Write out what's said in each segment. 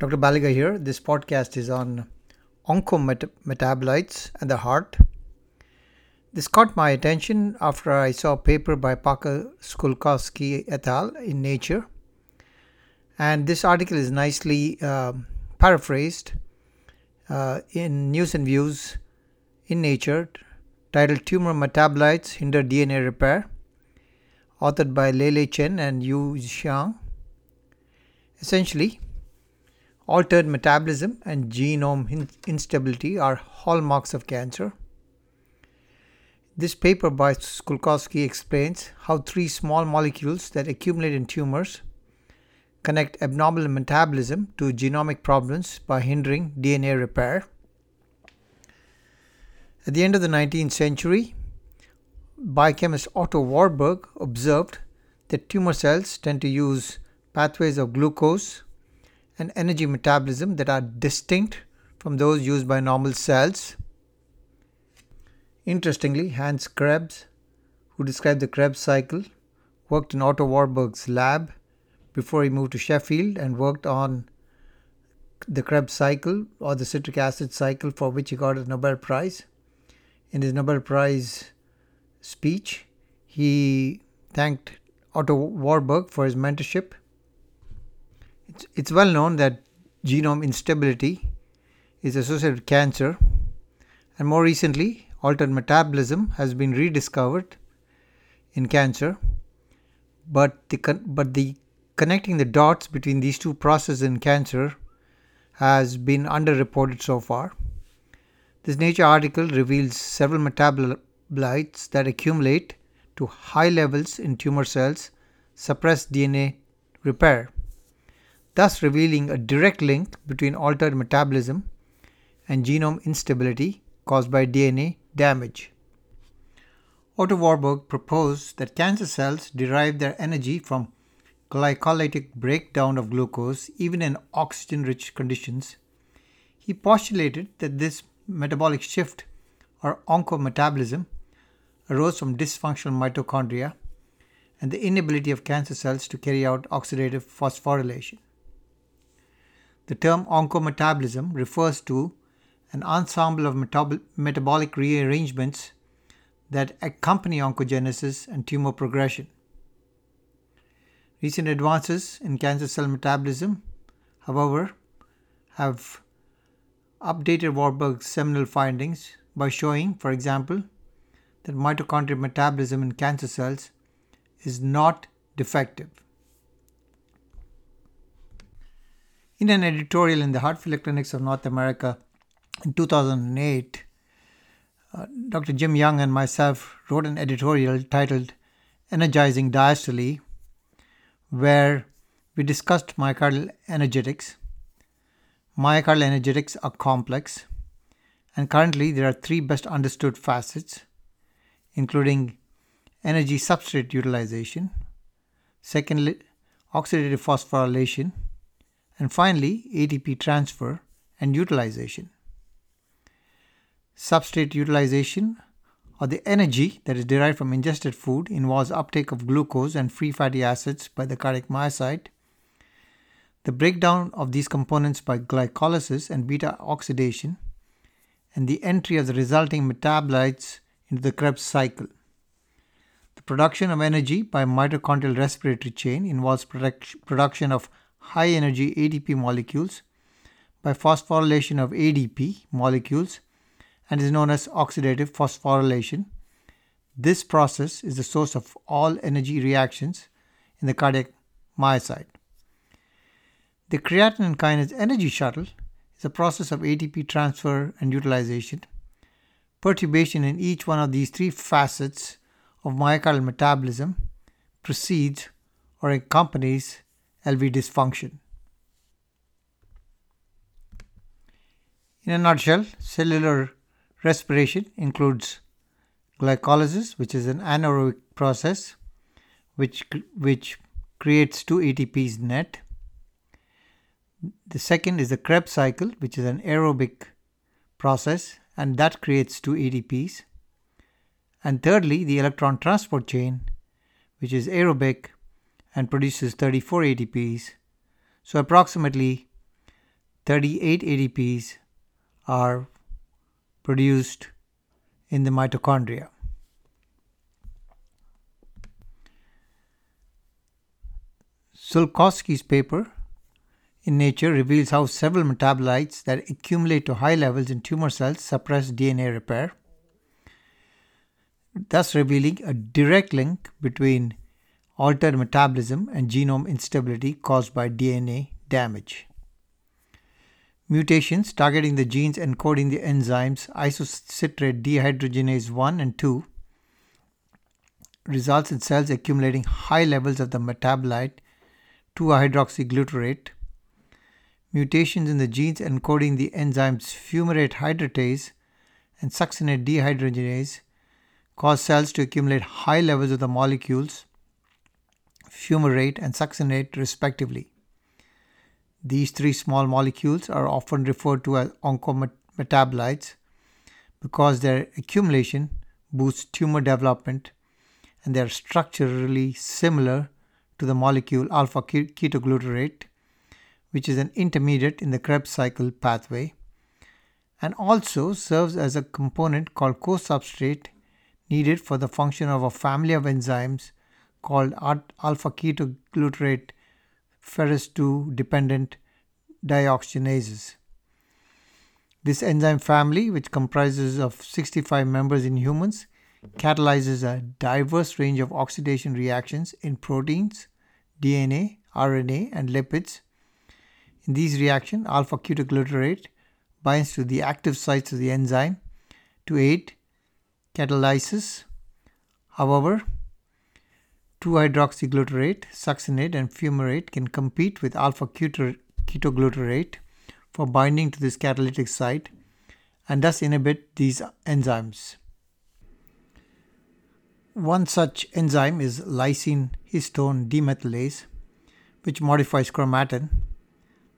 Dr. Baliga here. This podcast is on oncometabolites and the heart. This caught my attention after I saw a paper by Parker Skulkowski et al. in Nature. And this article is nicely uh, paraphrased uh, in News and Views in Nature, titled Tumor Metabolites Hinder DNA Repair, authored by Lei Chen and Yu Xiang. Essentially, Altered metabolism and genome instability are hallmarks of cancer. This paper by Skulkowski explains how three small molecules that accumulate in tumors connect abnormal metabolism to genomic problems by hindering DNA repair. At the end of the 19th century, biochemist Otto Warburg observed that tumor cells tend to use pathways of glucose and energy metabolism that are distinct from those used by normal cells. Interestingly, Hans Krebs, who described the Krebs cycle, worked in Otto Warburg's lab before he moved to Sheffield and worked on the Krebs cycle or the citric acid cycle for which he got a Nobel Prize. In his Nobel Prize speech, he thanked Otto Warburg for his mentorship it's, it's well known that genome instability is associated with cancer, and more recently, altered metabolism has been rediscovered in cancer. But the, but the connecting the dots between these two processes in cancer has been underreported so far. This Nature article reveals several metabolites that accumulate to high levels in tumor cells, suppress DNA repair thus revealing a direct link between altered metabolism and genome instability caused by DNA damage. Otto Warburg proposed that cancer cells derive their energy from glycolytic breakdown of glucose even in oxygen rich conditions. He postulated that this metabolic shift or oncometabolism arose from dysfunctional mitochondria and the inability of cancer cells to carry out oxidative phosphorylation. The term oncometabolism refers to an ensemble of metab- metabolic rearrangements that accompany oncogenesis and tumor progression. Recent advances in cancer cell metabolism, however, have updated Warburg's seminal findings by showing, for example, that mitochondrial metabolism in cancer cells is not defective. In an editorial in the Heart Clinics of North America in 2008, uh, Dr. Jim Young and myself wrote an editorial titled Energizing Diastole, where we discussed myocardial energetics. Myocardial energetics are complex, and currently there are three best understood facets, including energy substrate utilization, secondly, oxidative phosphorylation, and finally, ATP transfer and utilization. Substrate utilization or the energy that is derived from ingested food involves uptake of glucose and free fatty acids by the cardiac myocyte. The breakdown of these components by glycolysis and beta oxidation, and the entry of the resulting metabolites into the Krebs cycle. The production of energy by mitochondrial respiratory chain involves production of high energy ATP molecules by phosphorylation of ADP molecules and is known as oxidative phosphorylation. This process is the source of all energy reactions in the cardiac myocyte. The creatine kinase energy shuttle is a process of ATP transfer and utilization. Perturbation in each one of these three facets of myocardial metabolism precedes or accompanies LV dysfunction. In a nutshell, cellular respiration includes glycolysis, which is an anaerobic process which, which creates two ATPs net. The second is the Krebs cycle, which is an aerobic process, and that creates two ATPs. And thirdly, the electron transport chain, which is aerobic and produces 34 ATPs. So approximately 38 ATPs are produced in the mitochondria. Sulkowski's paper in Nature reveals how several metabolites that accumulate to high levels in tumor cells suppress DNA repair, thus revealing a direct link between altered metabolism and genome instability caused by DNA damage. Mutations targeting the genes encoding the enzymes isocitrate dehydrogenase 1 and 2 results in cells accumulating high levels of the metabolite 2-hydroxyglutarate. Mutations in the genes encoding the enzymes fumarate hydratase and succinate dehydrogenase cause cells to accumulate high levels of the molecules fumarate and succinate respectively. These three small molecules are often referred to as oncometabolites because their accumulation boosts tumor development and they are structurally similar to the molecule alpha ketoglutarate, which is an intermediate in the Krebs cycle pathway, and also serves as a component called co-substrate needed for the function of a family of enzymes called alpha ketoglutarate ferrous 2 dependent dioxygenases. This enzyme family, which comprises of 65 members in humans, catalyzes a diverse range of oxidation reactions in proteins, DNA, RNA, and lipids. In these reactions, alpha ketoglutarate binds to the active sites of the enzyme to aid catalysis. However, 2-hydroxyglutarate, succinate, and fumarate can compete with alpha ketoglutarate for binding to this catalytic site and thus inhibit these enzymes. One such enzyme is lysine histone demethylase, which modifies chromatin,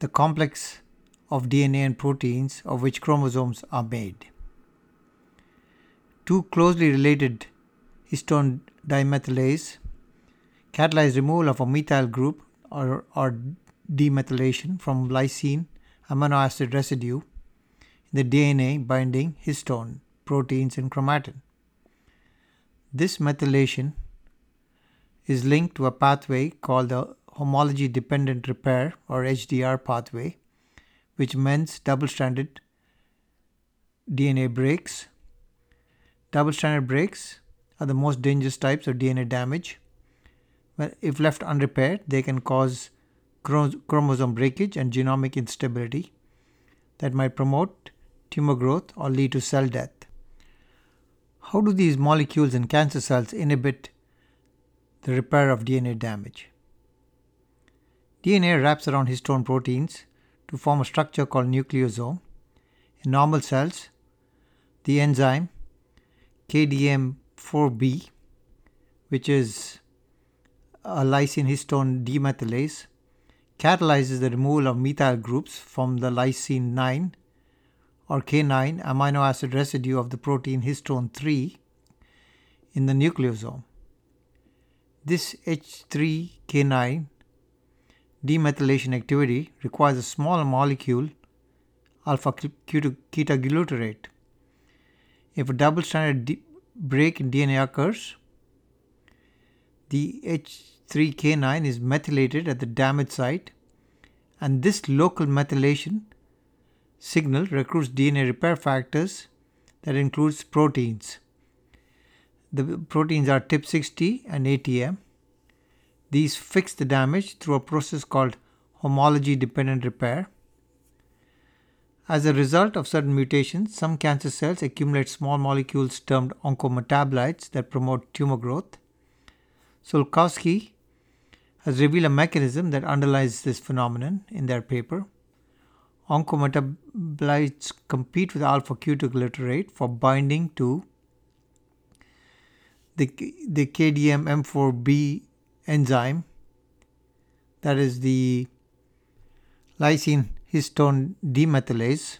the complex of DNA and proteins of which chromosomes are made. Two closely related histone dimethylase catalyze removal of a methyl group or, or demethylation from lysine amino acid residue in the DNA binding histone proteins in chromatin. This methylation is linked to a pathway called the homology dependent repair or HDR pathway, which mends double stranded DNA breaks. Double stranded breaks are the most dangerous types of DNA damage if left unrepaired, they can cause chromosome breakage and genomic instability that might promote tumor growth or lead to cell death. How do these molecules in cancer cells inhibit the repair of DNA damage? DNA wraps around histone proteins to form a structure called nucleosome. In normal cells, the enzyme KDM4B, which is a lysine histone demethylase catalyzes the removal of methyl groups from the lysine 9 or K9 amino acid residue of the protein histone 3 in the nucleosome. This H3K9 demethylation activity requires a small molecule alpha ketoglutarate. If a double stranded break in DNA occurs, the H3K9 is methylated at the damaged site and this local methylation signal recruits DNA repair factors that includes proteins. The proteins are TIP60 and ATM. These fix the damage through a process called homology dependent repair. As a result of certain mutations, some cancer cells accumulate small molecules termed oncometabolites that promote tumor growth. Sulkowski has revealed a mechanism that underlies this phenomenon in their paper. Oncometabolites compete with alpha ketoglutarate for binding to the, the KDM4B enzyme, that is the lysine histone demethylase,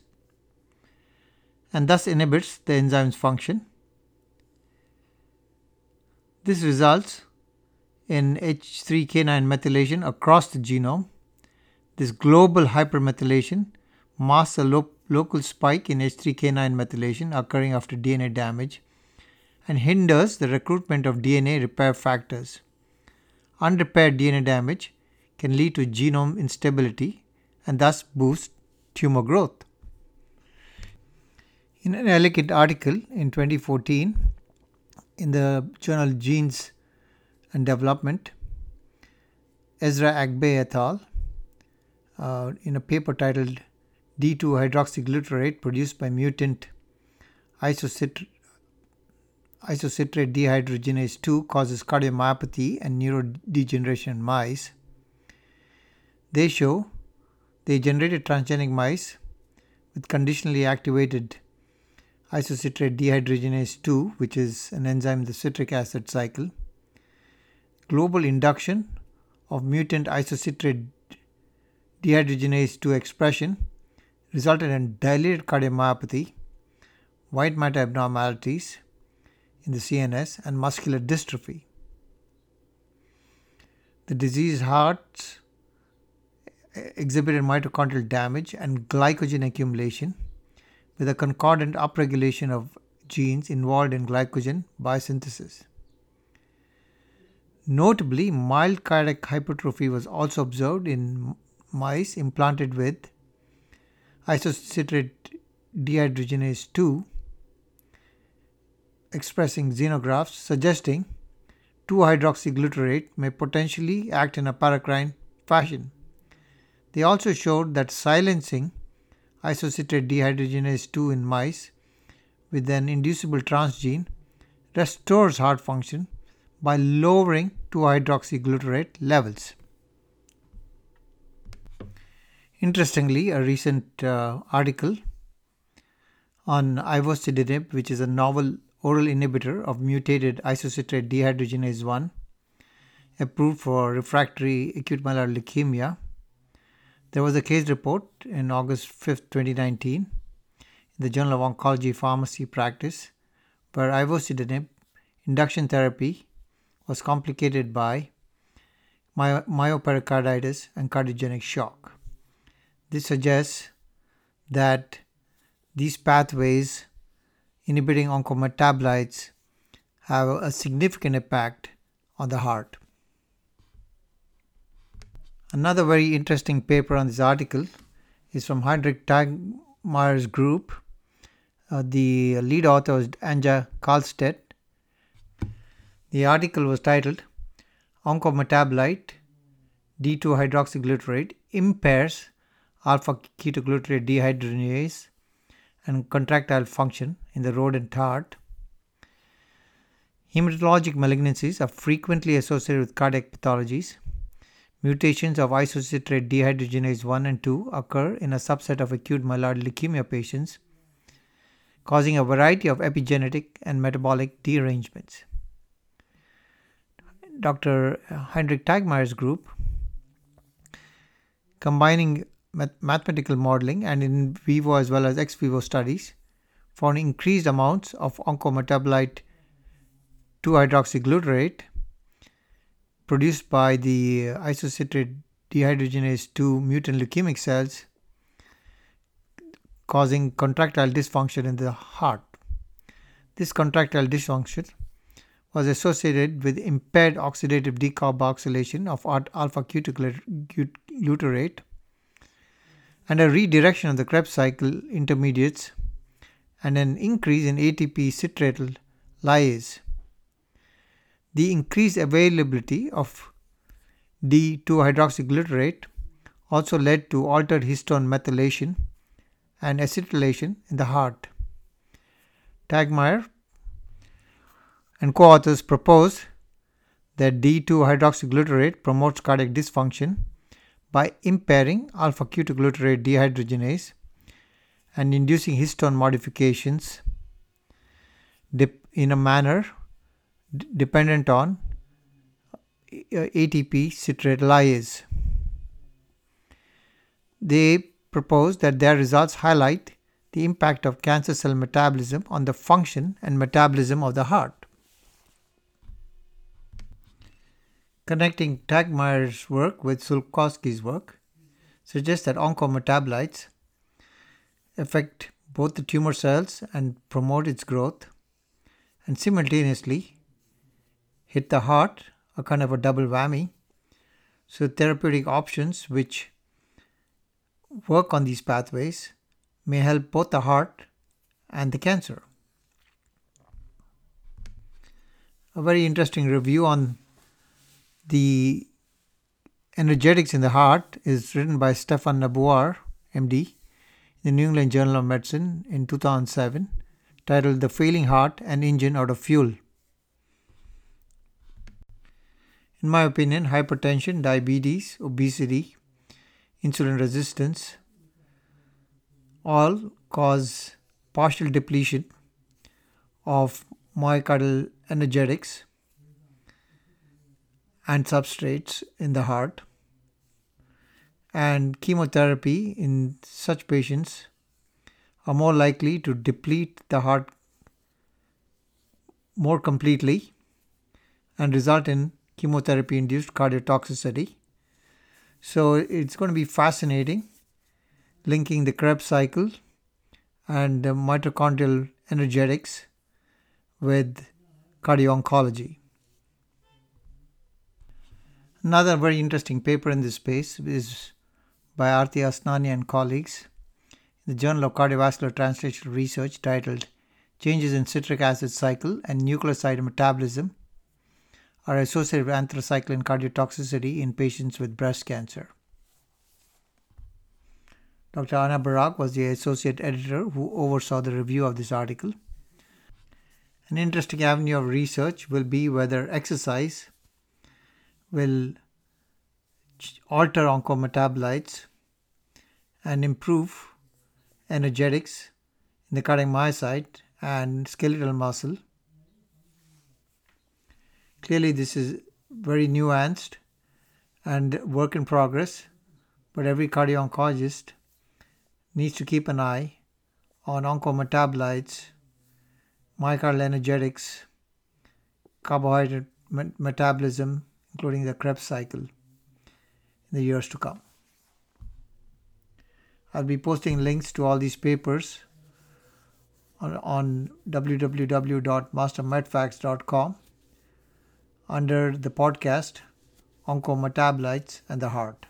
and thus inhibits the enzyme's function. This results in H3K9 methylation across the genome. This global hypermethylation masks a lo- local spike in H3K9 methylation occurring after DNA damage and hinders the recruitment of DNA repair factors. Unrepaired DNA damage can lead to genome instability and thus boost tumor growth. In an elegant article in 2014 in the journal Genes and Development, Ezra Agbe et al., uh, in a paper titled D2 hydroxyglutarate produced by mutant isocitrate dehydrogenase 2 causes cardiomyopathy and neurodegeneration in mice. They show they generated transgenic mice with conditionally activated isocitrate dehydrogenase 2, which is an enzyme in the citric acid cycle, global induction of mutant isocitrate dehydrogenase 2 expression resulted in dilated cardiomyopathy, white matter abnormalities in the CNS, and muscular dystrophy. The diseased hearts exhibited mitochondrial damage and glycogen accumulation with a concordant upregulation of genes involved in glycogen biosynthesis. Notably, mild cardiac hypertrophy was also observed in mice implanted with isocitrate dehydrogenase 2 expressing xenografts suggesting 2-hydroxyglutarate may potentially act in a paracrine fashion. They also showed that silencing isocitrate dehydrogenase 2 in mice with an inducible transgene restores heart function by lowering 2-hydroxyglutarate levels. Interestingly, a recent uh, article on ivosidenib, which is a novel oral inhibitor of mutated isocitrate dehydrogenase 1, approved for refractory acute myeloid leukemia. There was a case report in August 5, 2019, in the Journal of Oncology Pharmacy Practice, where ivosidenib induction therapy was complicated by my- myopericarditis and cardiogenic shock. This suggests that these pathways inhibiting oncometabolites have a significant impact on the heart. Another very interesting paper on this article is from Heinrich Tagmeyer's group. Uh, the lead author was Anja Karlstedt. The article was titled Oncometabolite D2 hydroxyglutarate impairs alpha ketoglutarate dehydrogenase and contractile function in the rodent heart. Hematologic malignancies are frequently associated with cardiac pathologies. Mutations of isocitrate dehydrogenase 1 and 2 occur in a subset of acute myeloid leukemia patients, causing a variety of epigenetic and metabolic derangements. Dr. Uh, Heinrich Tagmeyer's group, combining mathematical modeling and in vivo as well as ex vivo studies, found increased amounts of oncometabolite 2-hydroxyglutarate produced by the isocitrate dehydrogenase 2 mutant leukemic cells causing contractile dysfunction in the heart. This contractile dysfunction was associated with impaired oxidative decarboxylation of alpha ketoglutarate and a redirection of the Krebs cycle intermediates and an increase in ATP citratyl lyase. The increased availability of D2 hydroxyglutarate also led to altered histone methylation and acetylation in the heart. Tagmeyer and co authors propose that D2 hydroxyglutarate promotes cardiac dysfunction by impairing alpha ketoglutarate dehydrogenase and inducing histone modifications in a manner dependent on uh, ATP citrate lyase. They propose that their results highlight the impact of cancer cell metabolism on the function and metabolism of the heart. Connecting Tagmeyer's work with Sulkowski's work suggests that oncometabolites affect both the tumor cells and promote its growth, and simultaneously hit the heart, a kind of a double whammy. So, therapeutic options which work on these pathways may help both the heart and the cancer. A very interesting review on the energetics in the heart is written by Stefan Nabuar, MD, in the New England Journal of Medicine in 2007, titled The Failing Heart and Engine Out of Fuel. In my opinion, hypertension, diabetes, obesity, insulin resistance all cause partial depletion of myocardial energetics and substrates in the heart. And chemotherapy in such patients are more likely to deplete the heart more completely and result in chemotherapy induced cardiotoxicity. So it's going to be fascinating linking the Krebs cycle and the mitochondrial energetics with cardio-oncology. Another very interesting paper in this space is by Arti Asnani and colleagues in the Journal of Cardiovascular Translational Research titled Changes in Citric Acid Cycle and Nucleoside Metabolism are associated with anthracycline cardiotoxicity in patients with breast cancer. Dr. Anna Barak was the associate editor who oversaw the review of this article. An interesting avenue of research will be whether exercise will alter oncometabolites and improve energetics in the cardiac myocyte and skeletal muscle. Clearly, this is very nuanced and work in progress, but every cardio oncologist needs to keep an eye on oncometabolites, myocardial energetics, carbohydrate metabolism, including the Krebs cycle, in the years to come. I'll be posting links to all these papers on, on www.mastermedfacts.com under the podcast Oncometabolites and the Heart.